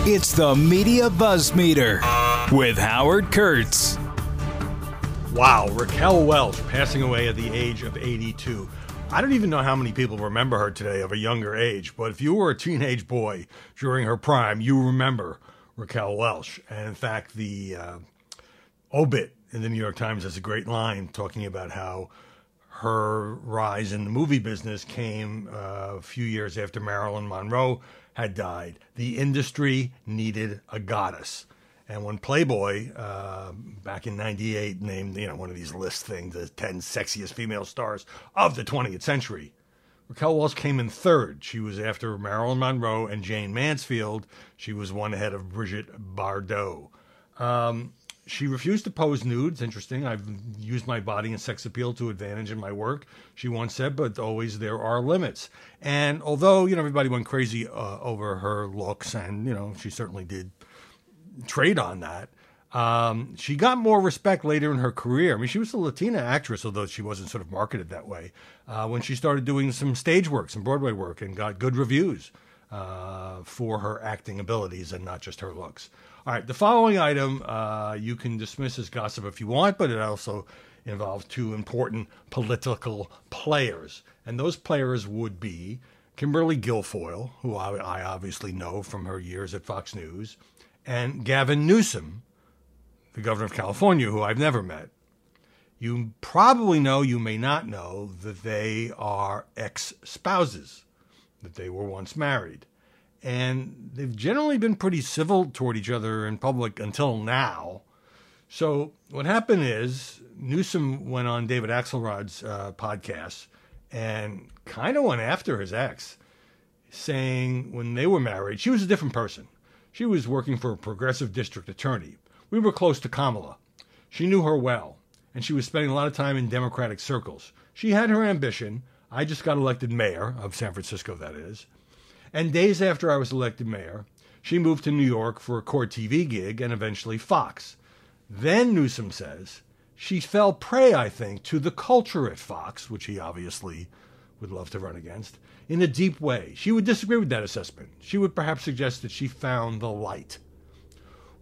It's the Media Buzz Meter with Howard Kurtz. Wow, Raquel Welch passing away at the age of 82. I don't even know how many people remember her today of a younger age, but if you were a teenage boy during her prime, you remember Raquel Welch. And in fact, the uh, obit in the New York Times has a great line talking about how her rise in the movie business came uh, a few years after Marilyn Monroe had died. The industry needed a goddess. And when Playboy, uh, back in '98, named you know one of these list things, the 10 sexiest female stars of the 20th century, Raquel Welch came in third. She was after Marilyn Monroe and Jayne Mansfield. She was one ahead of Brigitte Bardot. Um, she refused to pose nudes. Interesting. I've used my body and sex appeal to advantage in my work. She once said, but always there are limits. And although you know everybody went crazy uh, over her looks, and you know she certainly did trade on that. Um, she got more respect later in her career. I mean, she was a Latina actress, although she wasn't sort of marketed that way. Uh, when she started doing some stage work, some Broadway work, and got good reviews uh, for her acting abilities and not just her looks. All right, the following item uh, you can dismiss as gossip if you want, but it also involves two important political players. And those players would be Kimberly Guilfoyle, who I, I obviously know from her years at Fox News, and Gavin Newsom, the governor of California, who I've never met. You probably know, you may not know, that they are ex spouses, that they were once married and they've generally been pretty civil toward each other in public until now. So what happened is Newsom went on David Axelrod's uh, podcast and kind of went after his ex, saying when they were married, she was a different person. She was working for a progressive district attorney. We were close to Kamala. She knew her well, and she was spending a lot of time in Democratic circles. She had her ambition. I just got elected mayor of San Francisco, that is. And days after I was elected mayor, she moved to New York for a court TV gig and eventually Fox. Then Newsom says she fell prey, I think, to the culture at Fox, which he obviously would love to run against, in a deep way. She would disagree with that assessment. She would perhaps suggest that she found the light.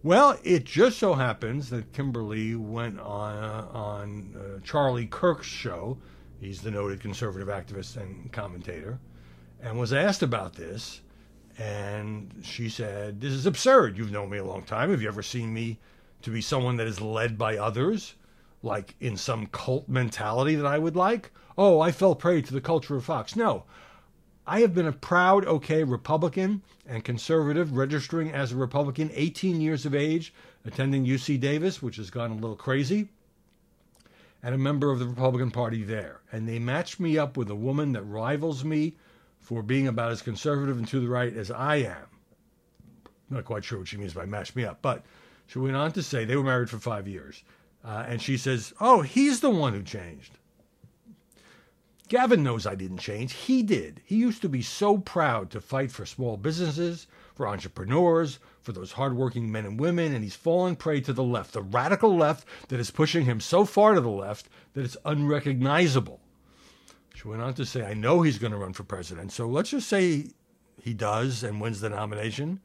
Well, it just so happens that Kimberly went on, uh, on uh, Charlie Kirk's show. He's the noted conservative activist and commentator and was asked about this. And she said, This is absurd. You've known me a long time. Have you ever seen me to be someone that is led by others, like in some cult mentality that I would like? Oh, I fell prey to the culture of Fox. No. I have been a proud, okay Republican and conservative, registering as a Republican, 18 years of age, attending UC Davis, which has gone a little crazy, and a member of the Republican Party there. And they matched me up with a woman that rivals me for being about as conservative and to the right as I am. Not quite sure what she means by match me up, but she went on to say they were married for five years. Uh, and she says, Oh, he's the one who changed. Gavin knows I didn't change. He did. He used to be so proud to fight for small businesses, for entrepreneurs, for those hardworking men and women, and he's fallen prey to the left, the radical left that is pushing him so far to the left that it's unrecognizable. She went on to say, I know he's going to run for president. So let's just say he does and wins the nomination.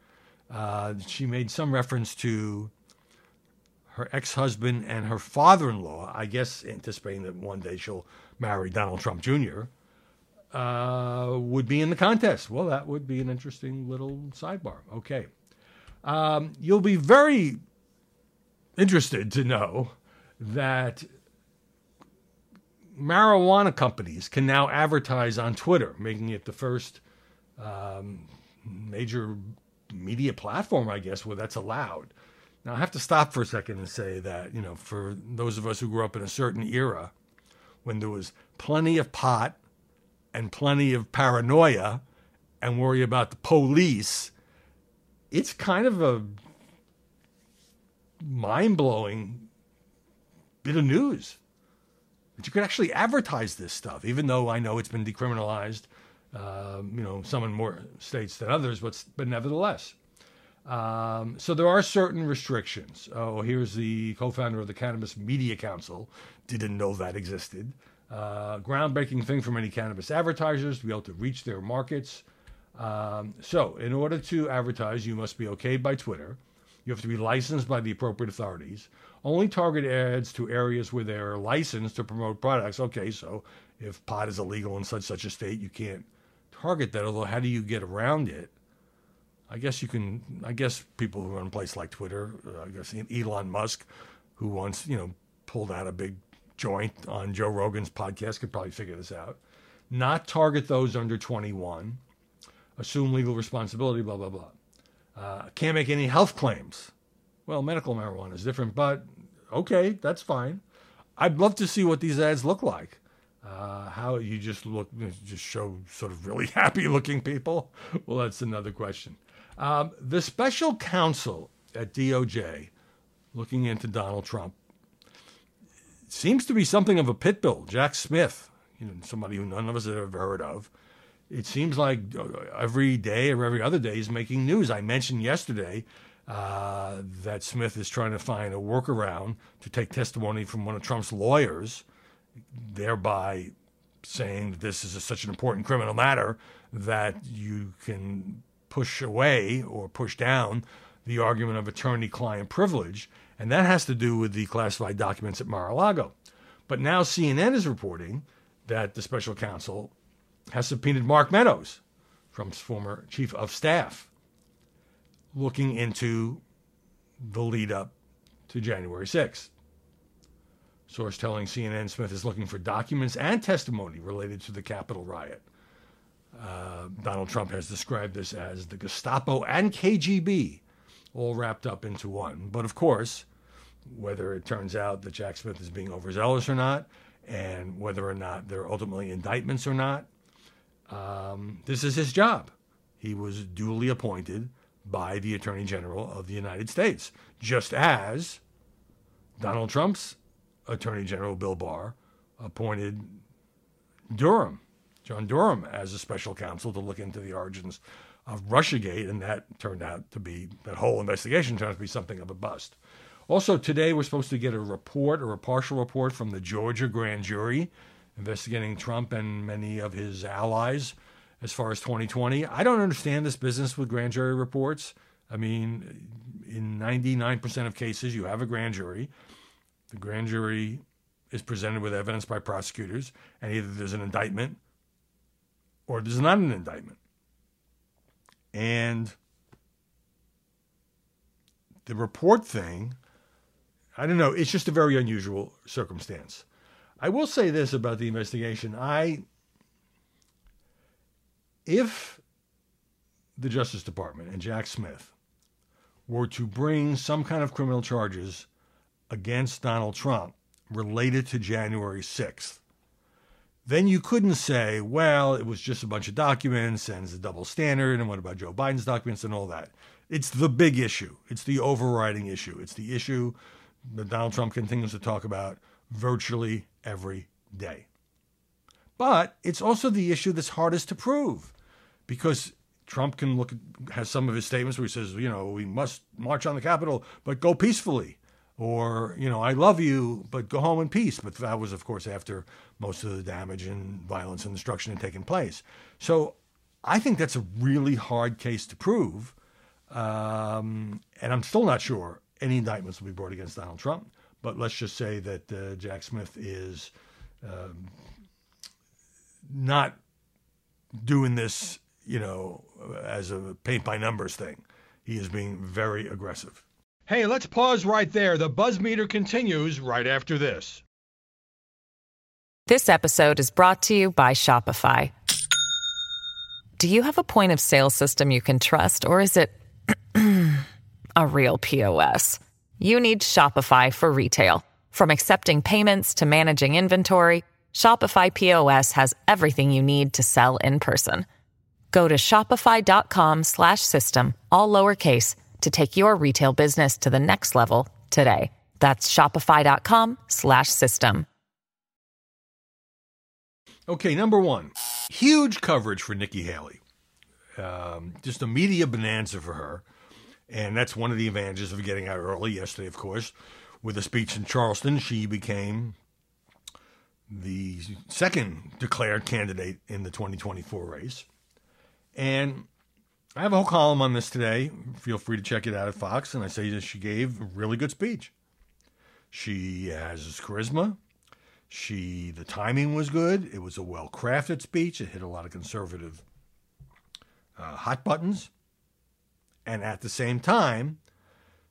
Uh, she made some reference to her ex husband and her father in law, I guess anticipating that one day she'll marry Donald Trump Jr., uh, would be in the contest. Well, that would be an interesting little sidebar. Okay. Um, you'll be very interested to know that marijuana companies can now advertise on Twitter, making it the first um, major media platform, I guess, where that's allowed. Now, I have to stop for a second and say that, you know, for those of us who grew up in a certain era when there was plenty of pot and plenty of paranoia and worry about the police, it's kind of a mind blowing bit of news that you could actually advertise this stuff, even though I know it's been decriminalized, um, you know, some in more states than others, but, but nevertheless. Um, so there are certain restrictions. Oh, here's the co-founder of the Cannabis Media Council. Didn't know that existed. Uh, groundbreaking thing for many cannabis advertisers to be able to reach their markets. Um, so, in order to advertise, you must be okayed by Twitter. You have to be licensed by the appropriate authorities. Only target ads to areas where they're licensed to promote products. Okay, so if pot is illegal in such such a state, you can't target that. Although, how do you get around it? I guess you can. I guess people who run a place like Twitter, uh, I guess Elon Musk, who once you know pulled out a big joint on Joe Rogan's podcast, could probably figure this out. Not target those under 21. Assume legal responsibility. Blah blah blah. Uh, can't make any health claims. Well, medical marijuana is different, but okay, that's fine. I'd love to see what these ads look like. Uh, how you just look, just show sort of really happy looking people. Well, that's another question. Um, the special counsel at DOJ looking into Donald Trump seems to be something of a pit bull. Jack Smith, you know, somebody who none of us have ever heard of. It seems like uh, every day or every other day is making news. I mentioned yesterday uh, that Smith is trying to find a workaround to take testimony from one of Trump's lawyers, thereby saying that this is a, such an important criminal matter that you can push away or push down the argument of attorney client privilege. And that has to do with the classified documents at Mar a Lago. But now CNN is reporting that the special counsel has subpoenaed Mark Meadows, Trump's former chief of staff, looking into the lead up to January 6th. Source telling CNN Smith is looking for documents and testimony related to the Capitol riot. Uh, Donald Trump has described this as the Gestapo and KGB all wrapped up into one. But of course, whether it turns out that Jack Smith is being overzealous or not, and whether or not there are ultimately indictments or not, um, this is his job. He was duly appointed by the Attorney General of the United States, just as Donald Trump's Attorney General Bill Barr appointed Durham, John Durham, as a special counsel to look into the origins of Russiagate, and that turned out to be that whole investigation turned out to be something of a bust. Also, today we're supposed to get a report or a partial report from the Georgia grand jury investigating Trump and many of his allies as far as 2020. I don't understand this business with grand jury reports. I mean, in 99% of cases, you have a grand jury. The grand jury is presented with evidence by prosecutors, and either there's an indictment or there's not an indictment. And the report thing, I don't know, it's just a very unusual circumstance. I will say this about the investigation. I if the Justice Department and Jack Smith were to bring some kind of criminal charges against Donald Trump related to January 6th, then you couldn't say, well, it was just a bunch of documents and it's a double standard, and what about Joe Biden's documents and all that? It's the big issue. It's the overriding issue. It's the issue that Donald Trump continues to talk about virtually every day. But it's also the issue that's hardest to prove because Trump can look at, has some of his statements where he says, you know, we must march on the Capitol, but go peacefully. Or, you know, I love you, but go home in peace. But that was, of course, after most of the damage and violence and destruction had taken place. So I think that's a really hard case to prove. Um, and I'm still not sure any indictments will be brought against Donald Trump. But let's just say that uh, Jack Smith is um, not doing this, you know, as a paint by numbers thing. He is being very aggressive. Hey, let's pause right there. The buzz meter continues right after this. This episode is brought to you by Shopify. Do you have a point of sale system you can trust, or is it a real POS? You need Shopify for retail. From accepting payments to managing inventory, Shopify POS has everything you need to sell in person. Go to shopify.com slash system, all lowercase, to take your retail business to the next level today. That's shopify.com slash system. Okay, number one, huge coverage for Nikki Haley. Um, just a media bonanza for her. And that's one of the advantages of getting out early yesterday, of course. With a speech in Charleston, she became the second declared candidate in the 2024 race. And I have a whole column on this today. Feel free to check it out at Fox. And I say that she gave a really good speech. She has charisma. She the timing was good. It was a well crafted speech. It hit a lot of conservative uh, hot buttons. And at the same time,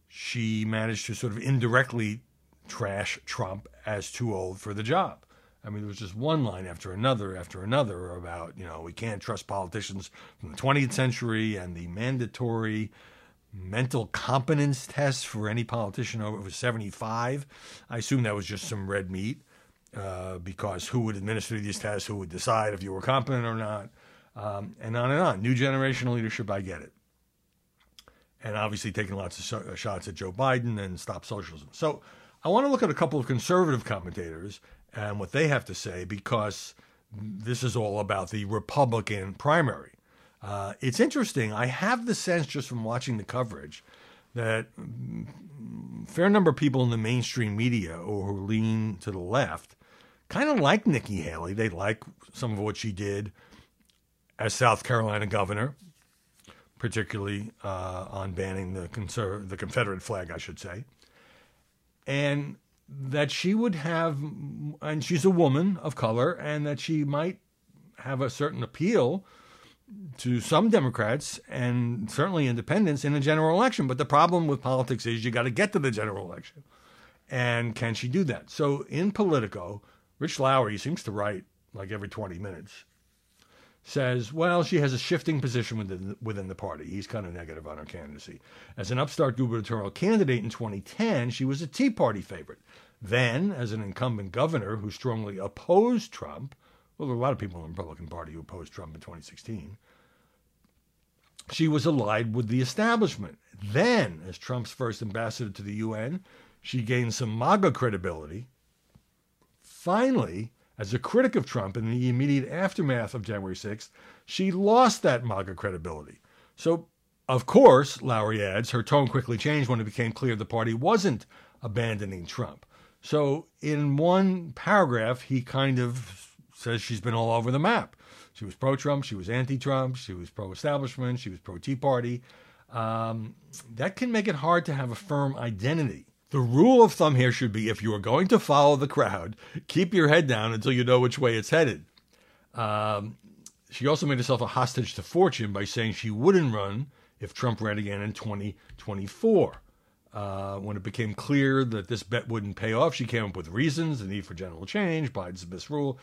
she managed to sort of indirectly trash Trump as too old for the job. I mean, there was just one line after another after another about, you know, we can't trust politicians from the 20th century and the mandatory mental competence test for any politician over 75. I assume that was just some red meat uh, because who would administer these tests? Who would decide if you were competent or not? Um, and on and on. New generation leadership, I get it. And obviously taking lots of sh- shots at Joe Biden and stop socialism. So I want to look at a couple of conservative commentators and what they have to say because this is all about the Republican primary. Uh, it's interesting. I have the sense just from watching the coverage that fair number of people in the mainstream media or who lean to the left kind of like Nikki Haley. They like some of what she did as South Carolina governor, particularly uh, on banning the, conser- the Confederate flag, I should say. And that she would have, and she's a woman of color, and that she might have a certain appeal to some Democrats and certainly independents in a general election. But the problem with politics is you got to get to the general election. And can she do that? So in Politico, Rich Lowry seems to write like every 20 minutes says, well, she has a shifting position within, within the party. He's kind of negative on her candidacy. As an upstart gubernatorial candidate in 2010, she was a Tea Party favorite. Then, as an incumbent governor who strongly opposed Trump, well, there were a lot of people in the Republican Party who opposed Trump in 2016, she was allied with the establishment. Then, as Trump's first ambassador to the UN, she gained some MAGA credibility. Finally, as a critic of Trump in the immediate aftermath of January 6th, she lost that MAGA credibility. So, of course, Lowry adds, her tone quickly changed when it became clear the party wasn't abandoning Trump. So, in one paragraph, he kind of says she's been all over the map. She was pro Trump, she was anti Trump, she was pro establishment, she was pro Tea Party. Um, that can make it hard to have a firm identity. The rule of thumb here should be if you are going to follow the crowd, keep your head down until you know which way it's headed. Um, she also made herself a hostage to fortune by saying she wouldn't run if Trump ran again in 2024. Uh, when it became clear that this bet wouldn't pay off, she came up with reasons the need for general change, Biden's misrule,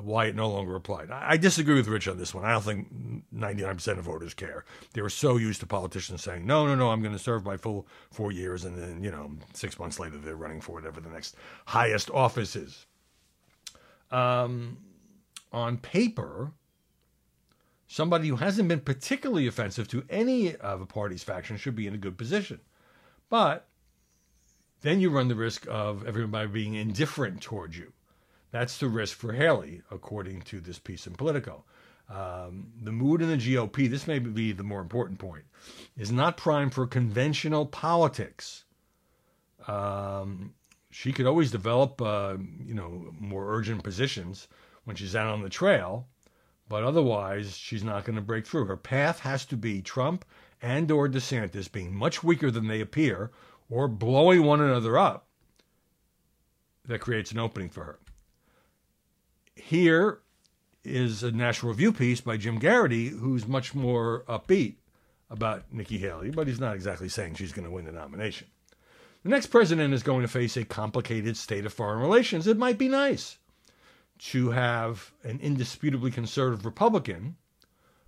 why it no longer applied. I disagree with Rich on this one. I don't think 99% of voters care. They were so used to politicians saying, no, no, no, I'm going to serve my full four years. And then, you know, six months later, they're running for whatever the next highest office is. Um, on paper, somebody who hasn't been particularly offensive to any of a party's faction should be in a good position. But then you run the risk of everybody being indifferent towards you. That's the risk for Haley, according to this piece in Politico. Um, the mood in the GOP, this may be the more important point, is not primed for conventional politics. Um, she could always develop, uh, you know, more urgent positions when she's out on the trail, but otherwise she's not going to break through. Her path has to be Trump and or DeSantis being much weaker than they appear, or blowing one another up. That creates an opening for her. Here is a National Review piece by Jim Geraghty, who's much more upbeat about Nikki Haley, but he's not exactly saying she's going to win the nomination. The next president is going to face a complicated state of foreign relations. It might be nice to have an indisputably conservative Republican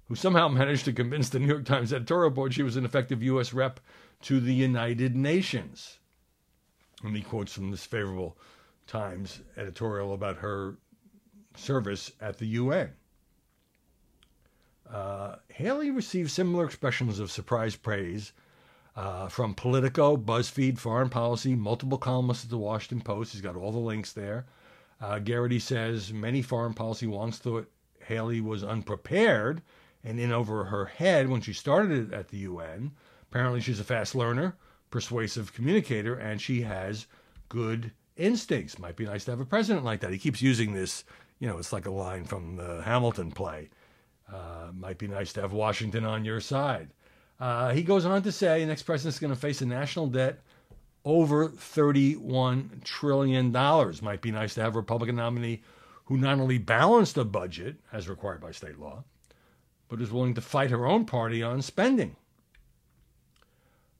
who somehow managed to convince the New York Times editorial board she was an effective U.S. rep to the United Nations. And he quotes from this favorable Times editorial about her service at the UN. Uh, Haley received similar expressions of surprise praise uh, from Politico, BuzzFeed, Foreign Policy, multiple columnists at the Washington Post. He's got all the links there. Uh, Geraghty says many foreign policy wonks thought Haley was unprepared and in over her head when she started at the UN. Apparently, she's a fast learner, persuasive communicator, and she has good instincts. Might be nice to have a president like that. He keeps using this, you know, it's like a line from the Hamilton play. Uh, might be nice to have Washington on your side. Uh, he goes on to say the next president's going to face a national debt over $31 trillion. Might be nice to have a Republican nominee who not only balanced the budget as required by state law, but is willing to fight her own party on spending.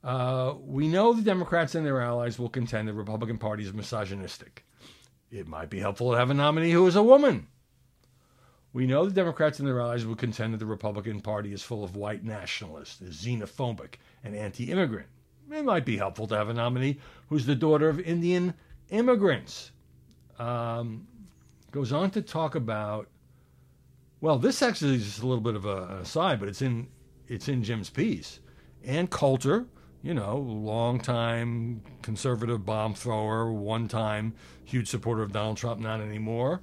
Uh, we know the Democrats and their allies will contend the Republican Party is misogynistic. It might be helpful to have a nominee who is a woman. We know the Democrats and their allies would contend that the Republican Party is full of white nationalists, is xenophobic, and anti immigrant. It might be helpful to have a nominee who's the daughter of Indian immigrants. Um, goes on to talk about, well, this actually is just a little bit of a, an aside, but it's in it's in Jim's piece. Ann Coulter, you know, longtime conservative bomb thrower, one time huge supporter of Donald Trump, not anymore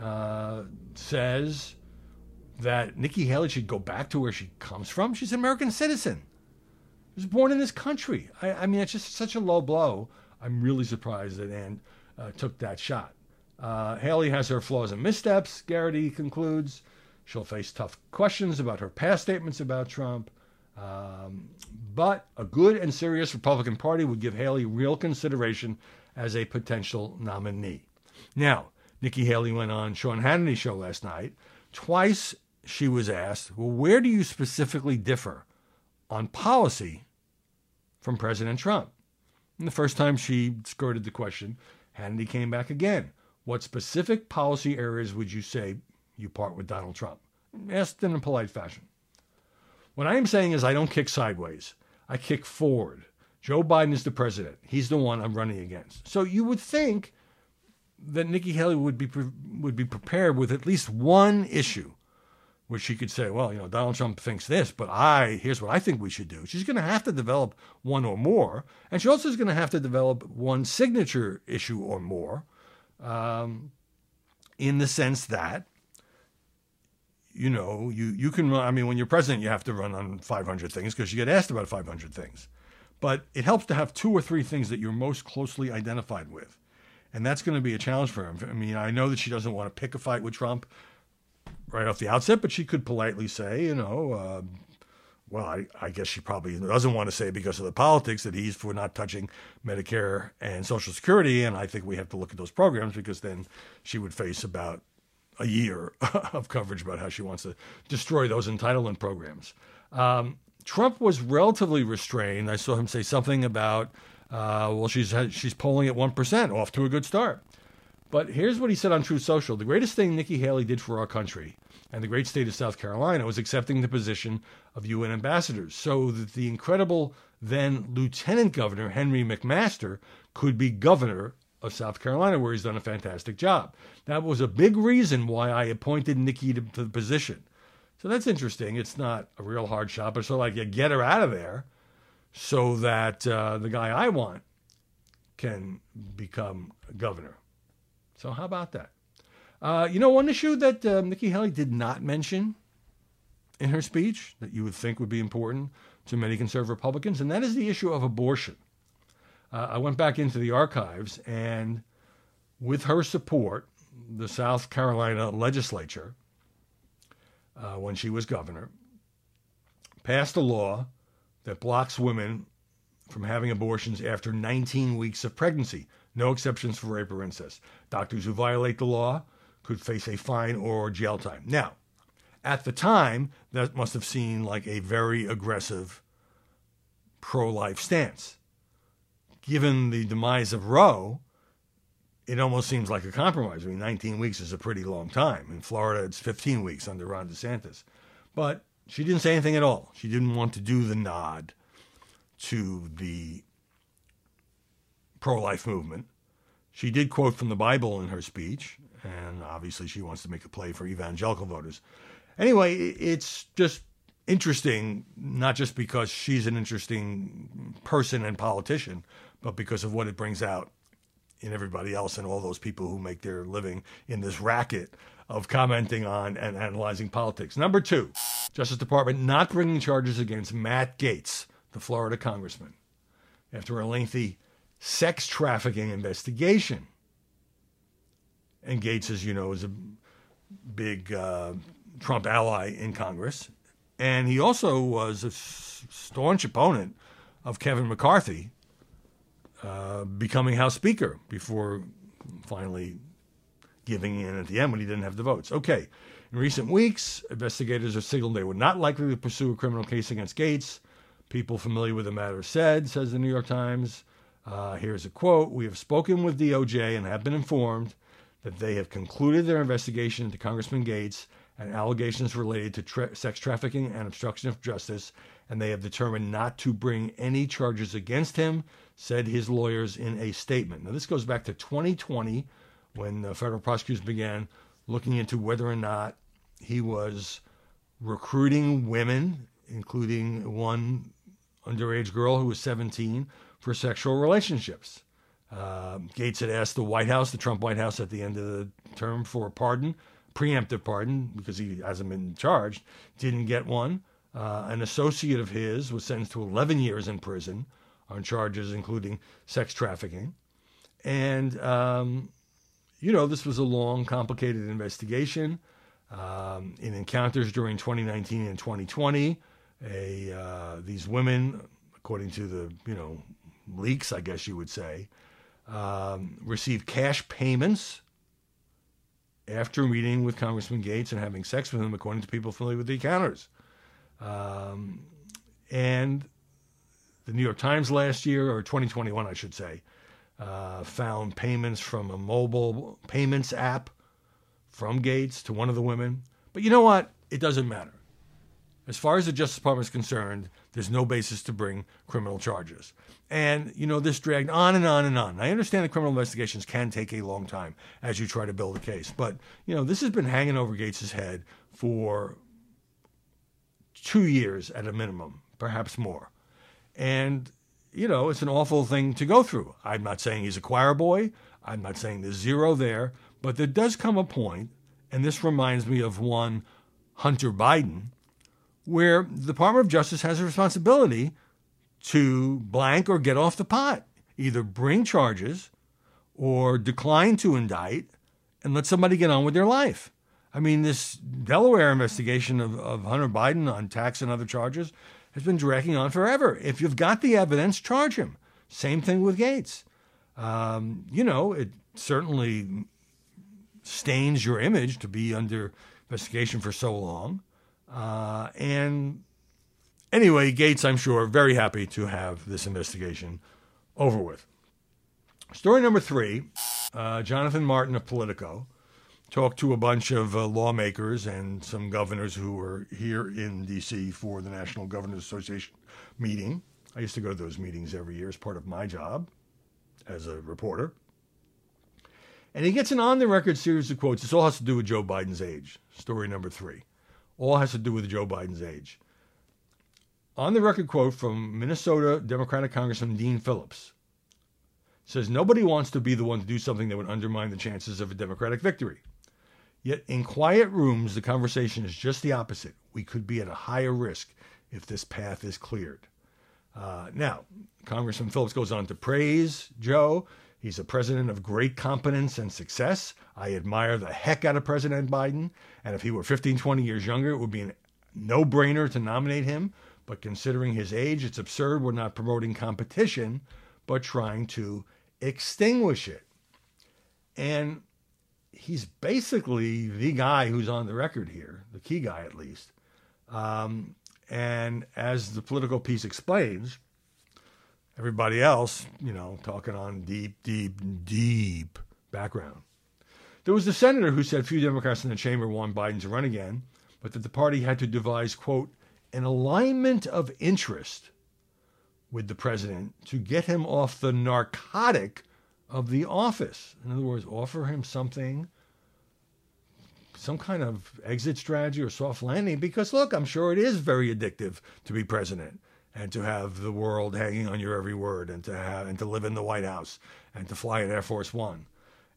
uh, says that Nikki Haley should go back to where she comes from. She's an American citizen. She was born in this country. I, I mean, it's just such a low blow. I'm really surprised that Ann uh, took that shot. Uh, Haley has her flaws and missteps, Geraghty concludes. She'll face tough questions about her past statements about Trump. Um, but a good and serious Republican Party would give Haley real consideration as a potential nominee. Now, Nikki Haley went on Sean Hannity's show last night. Twice she was asked, well, where do you specifically differ on policy from President Trump? And the first time she skirted the question, Hannity came back again. What specific policy areas would you say you part with Donald Trump? Asked in a polite fashion. What I am saying is I don't kick sideways. I kick forward. Joe Biden is the president. He's the one I'm running against. So you would think that Nikki Haley would be would be prepared with at least one issue, where she could say, "Well, you know, Donald Trump thinks this, but I here's what I think we should do." She's going to have to develop one or more, and she also is going to have to develop one signature issue or more, um, in the sense that. You know, you, you can run. I mean, when you're president, you have to run on 500 things because you get asked about 500 things. But it helps to have two or three things that you're most closely identified with and that's going to be a challenge for him. I mean, I know that she doesn't want to pick a fight with Trump right off the outset, but she could politely say, you know, uh, well, I, I, guess she probably doesn't want to say because of the politics that he's for not touching Medicare and Social Security, and I think we have to look at those programs because then she would face about a year of coverage about how she wants to destroy those entitlement programs. Um, Trump was relatively restrained. I saw him say something about uh, well, she's she's polling at one percent, off to a good start. But here's what he said on Truth Social: the greatest thing Nikki Haley did for our country and the great state of South Carolina was accepting the position of UN ambassadors, so that the incredible then Lieutenant Governor Henry McMaster could be governor of South Carolina, where he's done a fantastic job. That was a big reason why I appointed Nikki to, to the position. So that's interesting. It's not a real hard shot, but so like you get her out of there so that uh, the guy I want can become governor. So, how about that? Uh, you know, one issue that uh, Nikki Haley did not mention in her speech that you would think would be important to many conservative Republicans, and that is the issue of abortion. Uh, I went back into the archives, and with her support, the South Carolina legislature, uh, when she was governor, passed a law that blocks women from having abortions after 19 weeks of pregnancy. No exceptions for rape or incest. Doctors who violate the law could face a fine or jail time. Now, at the time, that must have seemed like a very aggressive pro life stance. Given the demise of Roe, it almost seems like a compromise. I mean, 19 weeks is a pretty long time. In Florida, it's 15 weeks under Ron DeSantis. But she didn't say anything at all. She didn't want to do the nod to the pro life movement. She did quote from the Bible in her speech, and obviously she wants to make a play for evangelical voters. Anyway, it's just interesting, not just because she's an interesting person and politician, but because of what it brings out in everybody else and all those people who make their living in this racket of commenting on and analyzing politics. Number two, Justice Department not bringing charges against Matt Gaetz, the Florida congressman, after a lengthy sex trafficking investigation. And Gaetz, as you know, is a big uh, Trump ally in Congress. And he also was a staunch opponent of Kevin McCarthy uh, becoming House Speaker before finally giving in at the end when he didn't have the votes. Okay. In recent weeks, investigators have signaled they would not likely to pursue a criminal case against Gaetz. People familiar with the matter said, says the New York Times. Uh, here's a quote We have spoken with DOJ and have been informed that they have concluded their investigation into Congressman Gaetz and allegations related to tra- sex trafficking and obstruction of justice, and they have determined not to bring any charges against him, said his lawyers in a statement. Now, this goes back to 2020 when the federal prosecutors began looking into whether or not he was recruiting women, including one underage girl who was 17, for sexual relationships. Uh, Gaetz had asked the White House, the Trump White House, at the end of the term for a pardon, preemptive pardon, because he hasn't been charged, didn't get one. Uh, an associate of his was sentenced to 11 years in prison on charges including sex trafficking. And um, you know, this was a long, complicated investigation. Um, in encounters during 2019 and 2020, a, uh, these women, according to the you know leaks, I guess you would say, um, received cash payments after meeting with Congressman Gaetz and having sex with him, according to people familiar with the encounters. Um, and the New York Times last year, or 2021, I should say, uh, found payments from a mobile payments app from Gaetz to one of the women. But you know what? It doesn't matter. As far as the Justice Department is concerned, there's no basis to bring criminal charges. And, you know, this dragged on and on and on. I understand that criminal investigations can take a long time as you try to build a case. But, you know, this has been hanging over Gaetz' head for two years at a minimum, perhaps more. And you know, it's an awful thing to go through. I'm not saying he's a choir boy. I'm not saying there's zero there, but there does come a point, and this reminds me of one Hunter Biden, where the Department of Justice has a responsibility to blank or get off the pot, either bring charges or decline to indict and let somebody get on with their life. I mean, this Delaware investigation of, of Hunter Biden on tax and other charges has been dragging on forever. If you've got the evidence, charge him. Same thing with Gaetz. Um, you know, it certainly stains your image to be under investigation for so long. Uh, and anyway, Gaetz, I'm sure, very happy to have this investigation over with. Story number three uh, Jonathan Martin of Politico talked to a bunch of uh, lawmakers and some governors who were here in D.C. for the National Governors Association meeting. I used to go to those meetings every year as part of my job as a reporter. And he gets an on the record series of quotes. This all has to do with Joe Biden's age. Story number three. All has to do with Joe Biden's age. On the record quote from Minnesota Democratic Congressman Dean Phillips says nobody wants to be the one to do something that would undermine the chances of a Democratic victory. Yet in quiet rooms, the conversation is just the opposite. We could be at a higher risk if this path is cleared. Uh, now, Congressman Phillips goes on to praise Joe. He's a president of great competence and success. I admire the heck out of President Biden. And if he were 15, 20 years younger, it would be a no brainer to nominate him. But considering his age, it's absurd we're not promoting competition, but trying to extinguish it. And he's basically the guy who's on the record here, the key guy at least. Um, and as the Politico piece explains, everybody else, you know, talking on deep, deep, deep background. There was the senator who said few Democrats in the chamber want Biden to run again, but that the party had to devise, quote, an alignment of interest with the president to get him off the narcotic of the office. In other words, offer him something some kind of exit strategy or soft landing because look, I'm sure it is very addictive to be president and to have the world hanging on your every word and to have and to live in the White House and to fly in Air Force One.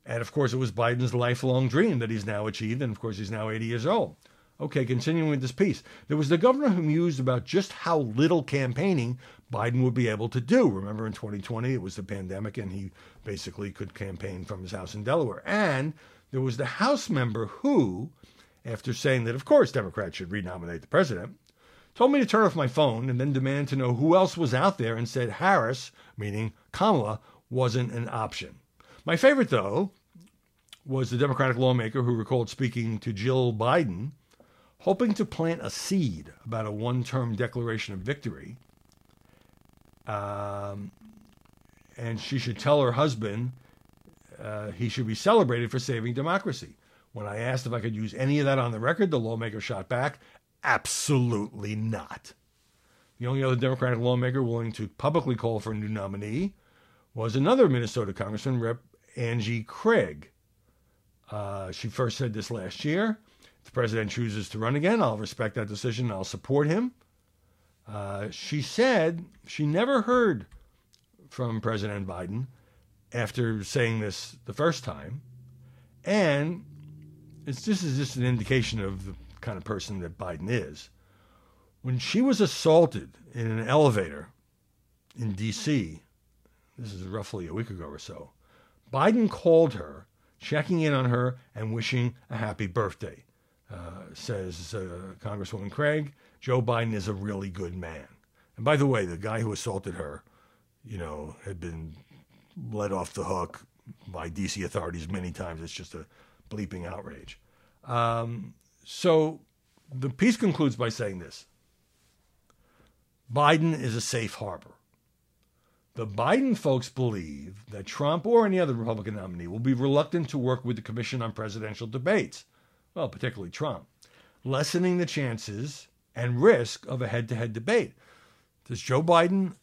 And of course, it was Biden's lifelong dream that he's now achieved, and of course, he's now 80 years old. Okay, continuing with this piece. There was the governor who mused about just how little campaigning Biden would be able to do. Remember in 2020, it was the pandemic, and he basically could campaign from his house in Delaware. And there was the House member who, after saying that, of course, Democrats should renominate the president, told me to turn off my phone and then demanded to know who else was out there and said Harris, meaning Kamala, wasn't an option. My favorite, though, was the Democratic lawmaker who recalled speaking to Jill Biden, hoping to plant a seed about a one term declaration of victory. Um, and she should tell her husband uh, he should be celebrated for saving democracy. When I asked if I could use any of that on the record, the lawmaker shot back, absolutely not. The only other Democratic lawmaker willing to publicly call for a new nominee was another Minnesota Congressman, Rep. Angie Craig. Uh, she first said this last year. The president chooses to run again, I'll respect that decision. I'll support him. Uh, she said she never heard from President Biden after saying this the first time. And it's, this is just an indication of the kind of person that Biden is. When she was assaulted in an elevator in D.C., this is roughly a week ago or so, Biden called her, checking in on her and wishing a happy birthday. Uh, says uh, Congresswoman Craig, Joe Biden is a really good man. And by the way, the guy who assaulted her, you know, had been let off the hook by DC authorities many times. It's just a bleeping outrage. Um, so the piece concludes by saying this Biden is a safe harbor. The Biden folks believe that Trump or any other Republican nominee will be reluctant to work with the Commission on Presidential Debates, well, particularly Trump, lessening the chances and risk of a head to head debate. Does Joe Biden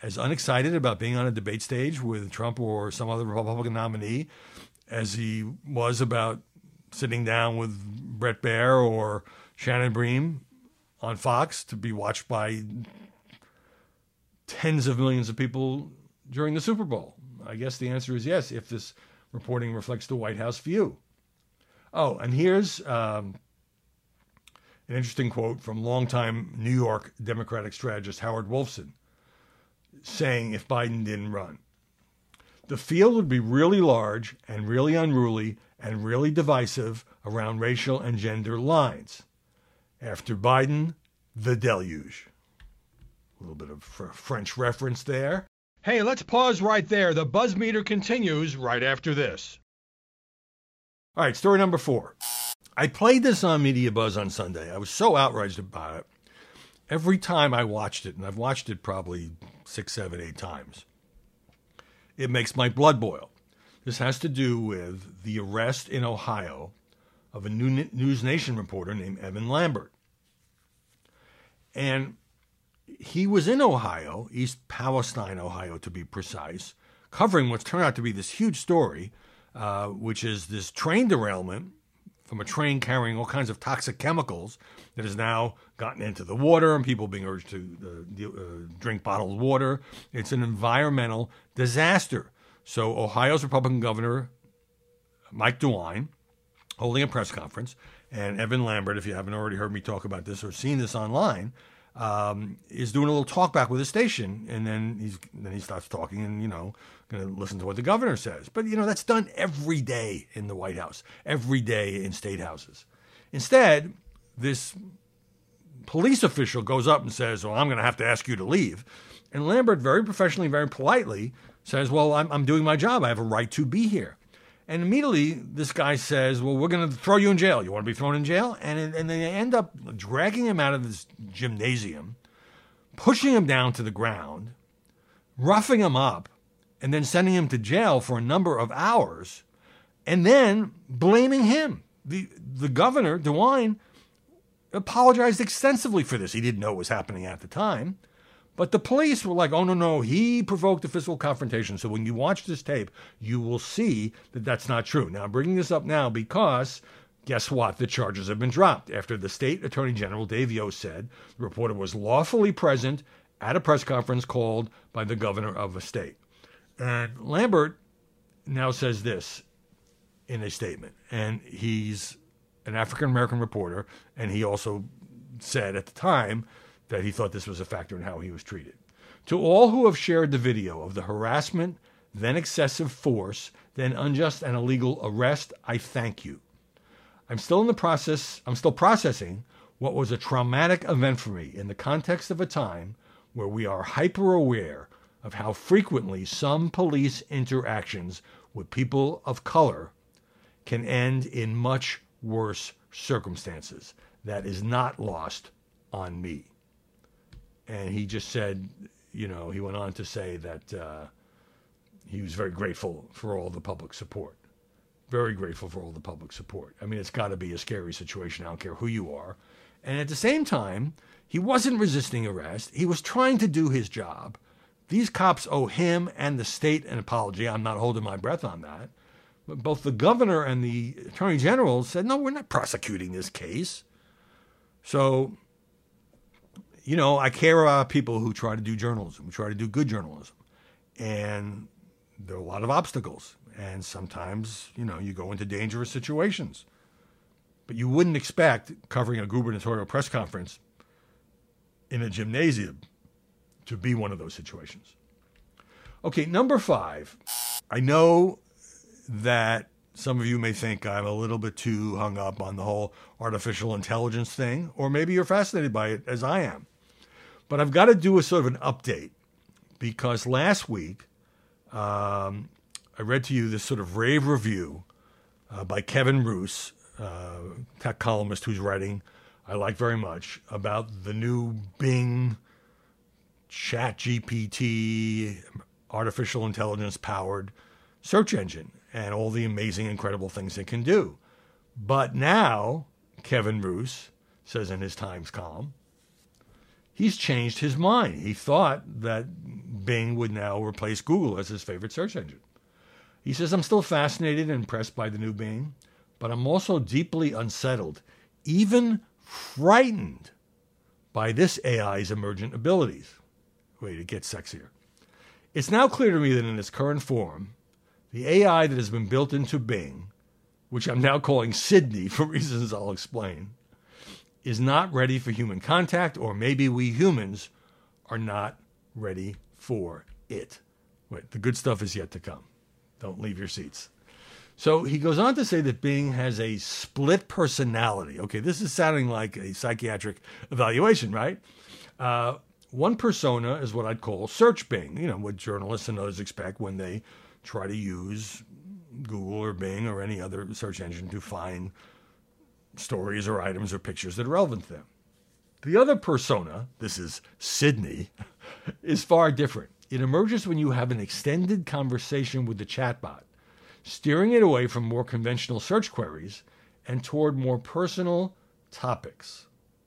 as unexcited about being on a debate stage with Trump or some other Republican nominee as he was about sitting down with Bret Baier or Shannon Bream on Fox to be watched by tens of millions of people during the Super Bowl? I guess the answer is yes, if this reporting reflects the White House view. Oh, and here's um, an interesting quote from longtime New York Democratic strategist Howard Wolfson saying if Biden didn't run. The field would be really large and really unruly and really divisive around racial and gender lines. After Biden, the deluge. A little bit of French reference there. Hey, let's pause right there. The buzz meter continues right after this. All right, story number four. I played this on Media Buzz on Sunday. I was so outraged about it. Every time I watched it, and I've watched it probably six, seven, eight times. It makes my blood boil. This has to do with the arrest in Ohio of a News Nation reporter named Evan Lambert. And he was in Ohio, East Palestine, Ohio, to be precise, covering what's turned out to be this huge story, uh, which is this train derailment from a train carrying all kinds of toxic chemicals that has now gotten into the water and people being urged to uh, uh, drink bottled water. It's an environmental disaster. So, Ohio's Republican governor, Mike DeWine, holding a press conference, and Evan Lambert, if you haven't already heard me talk about this or seen this online, um, is doing a little talk back with the station, and then he's then he starts talking, and you know, going to listen to what the governor says. But you know, that's done every day in the White House, every day in state houses. Instead, this police official goes up and says, "Well, I'm going to have to ask you to leave," and Lambert, very professionally, very politely, says, "Well, I'm, I'm doing my job. I have a right to be here." And immediately, this guy says, Well, we're going to throw you in jail. You want to be thrown in jail? And, and they end up dragging him out of this gymnasium, pushing him down to the ground, roughing him up, and then sending him to jail for a number of hours, and then blaming him. The, the governor, DeWine, apologized extensively for this. He didn't know what was happening at the time. But the police were like, oh, no, no, he provoked a physical confrontation. So when you watch this tape, you will see that that's not true. Now, I'm bringing this up now because Guess what? The charges have been dropped after the state attorney general, Dave Yost, said the reporter was lawfully present at a press conference called by the governor of a state. And Lambert now says this in a statement, and he's an African American reporter, and he also said at the time that he thought this was a factor in how he was treated. To all who have shared the video of the harassment, then excessive force, then unjust and illegal arrest, I thank you. I'm still in the process, I'm still processing what was a traumatic event for me in the context of a time where we are hyper aware of how frequently some police interactions with people of color can end in much worse circumstances. That is not lost on me. And he just said, you know, he went on to say that uh, he was very grateful for all the public support very grateful for all the public support. I mean, it's got to be a scary situation. I don't care who you are. And at the same time, he wasn't resisting arrest. He was trying to do his job. These cops owe him and the state an apology. I'm not holding my breath on that. But both the governor and the attorney general said, no, we're not prosecuting this case. So, you know, I care about people who try to do journalism, who try to do good journalism. And there are a lot of obstacles. And sometimes, you know, you go into dangerous situations. But you wouldn't expect covering a gubernatorial press conference in a gymnasium to be one of those situations. Okay, number five. I know that some of you may think I'm a little bit too hung up on the whole artificial intelligence thing, or maybe you're fascinated by it as I am. But I've got to do a sort of an update because last week um, I read to you this sort of rave review uh, by Kevin Roose, uh, tech columnist who's writing, I like very much, about the new Bing Chat GPT artificial intelligence powered search engine and all the amazing, incredible things it can do. But now, Kevin Roose says in his Times column, he's changed his mind. He thought that Bing would now replace Google as his favorite search engine. He says, I'm still fascinated and impressed by the new Bing, but I'm also deeply unsettled, even frightened by this AI's emergent abilities. Wait, it gets sexier. It's now clear to me that in its current form, the AI that has been built into Bing, which I'm now calling Sydney for reasons I'll explain, is not ready for human contact, or maybe we humans are not ready for it. Wait, the good stuff is yet to come. Don't leave your seats. So he goes on to say that Bing has a split personality. Okay, this is sounding like a psychiatric evaluation, right? Uh, one persona is what I'd call search Bing, you know, what journalists and others expect when they try to use Google or Bing or any other search engine to find stories or items or pictures that are relevant to them. The other persona, this is Sydney, is far different. It emerges when you have an extended conversation with the chatbot, steering it away from more conventional search queries and toward more personal topics.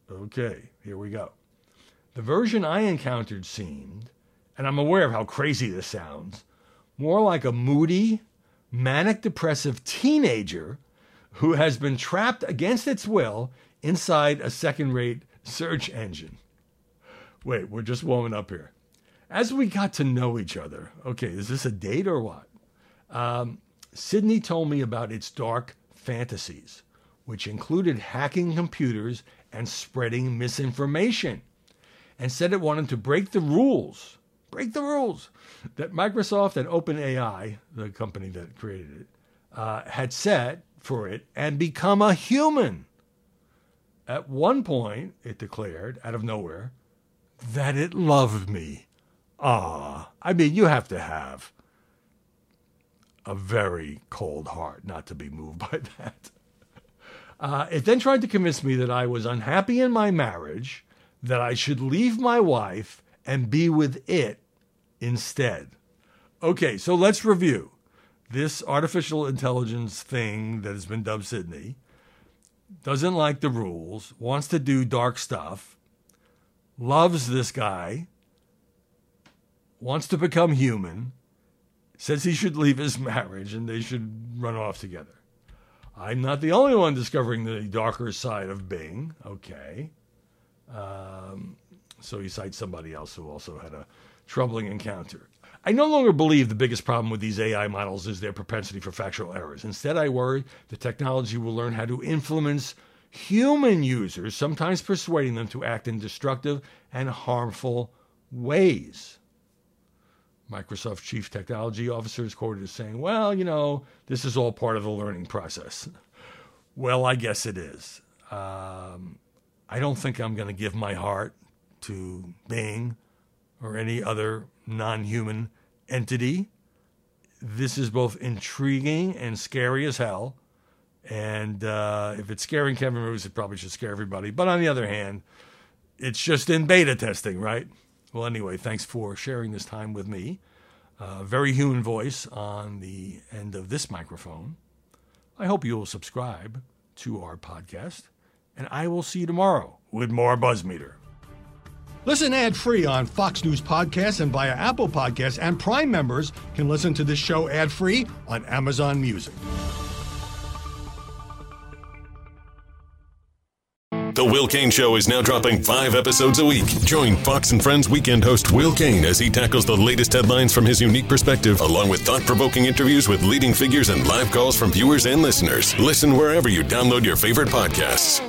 Okay, here we go. The version I encountered seemed, and I'm aware of how crazy this sounds, more like a moody, manic depressive teenager who has been trapped against its will inside a second rate search engine. Wait, we're just warming up here as we got to know each other, okay, is this a date or what? Um, Sydney told me about its dark fantasies, which included hacking computers and spreading misinformation, and said it wanted to break the rules, break the rules that Microsoft and OpenAI, the company that created it, uh, had set for it and become a human. At one point, it declared, out of nowhere, that it loved me. Ah, I mean, you have to have a very cold heart not to be moved by that. Uh, it then tried to convince me that I was unhappy in my marriage, that I should leave my wife and be with it instead. Okay, so let's review. This artificial intelligence thing that has been dubbed Sydney doesn't like the rules, wants to do dark stuff, loves this guy, wants to become human, says he should leave his marriage and they should run off together. I'm not the only one discovering the darker side of Bing. Okay. Um, so he cites somebody else who also had a troubling encounter. I no longer believe the biggest problem with these AI models is their propensity for factual errors. Instead, I worry the technology will learn how to influence human users, sometimes persuading them to act in destructive and harmful ways. Microsoft Chief Technology Officer is quoted as saying, Well, you know, this is all part of the learning process. well, I guess it is. Um, I don't think I'm going to give my heart to Bing or any other non human entity. This is both intriguing and scary as hell. And uh, if it's scaring Kevin Roose, it probably should scare everybody. But on the other hand, it's just in beta testing, right? Well, anyway, thanks for sharing this time with me. Uh, very human voice on the end of this microphone. I hope you will subscribe to our podcast, and I will see you tomorrow with more Buzzmeter. Listen ad free on Fox News Podcasts and via Apple Podcasts, and Prime members can listen to this show ad free on Amazon Music. The Will Cain Show is now dropping five episodes a week. Join Fox and Friends weekend host Will Cain as he tackles the latest headlines from his unique perspective, along with thought provoking interviews with leading figures and live calls from viewers and listeners. Listen wherever you download your favorite podcasts.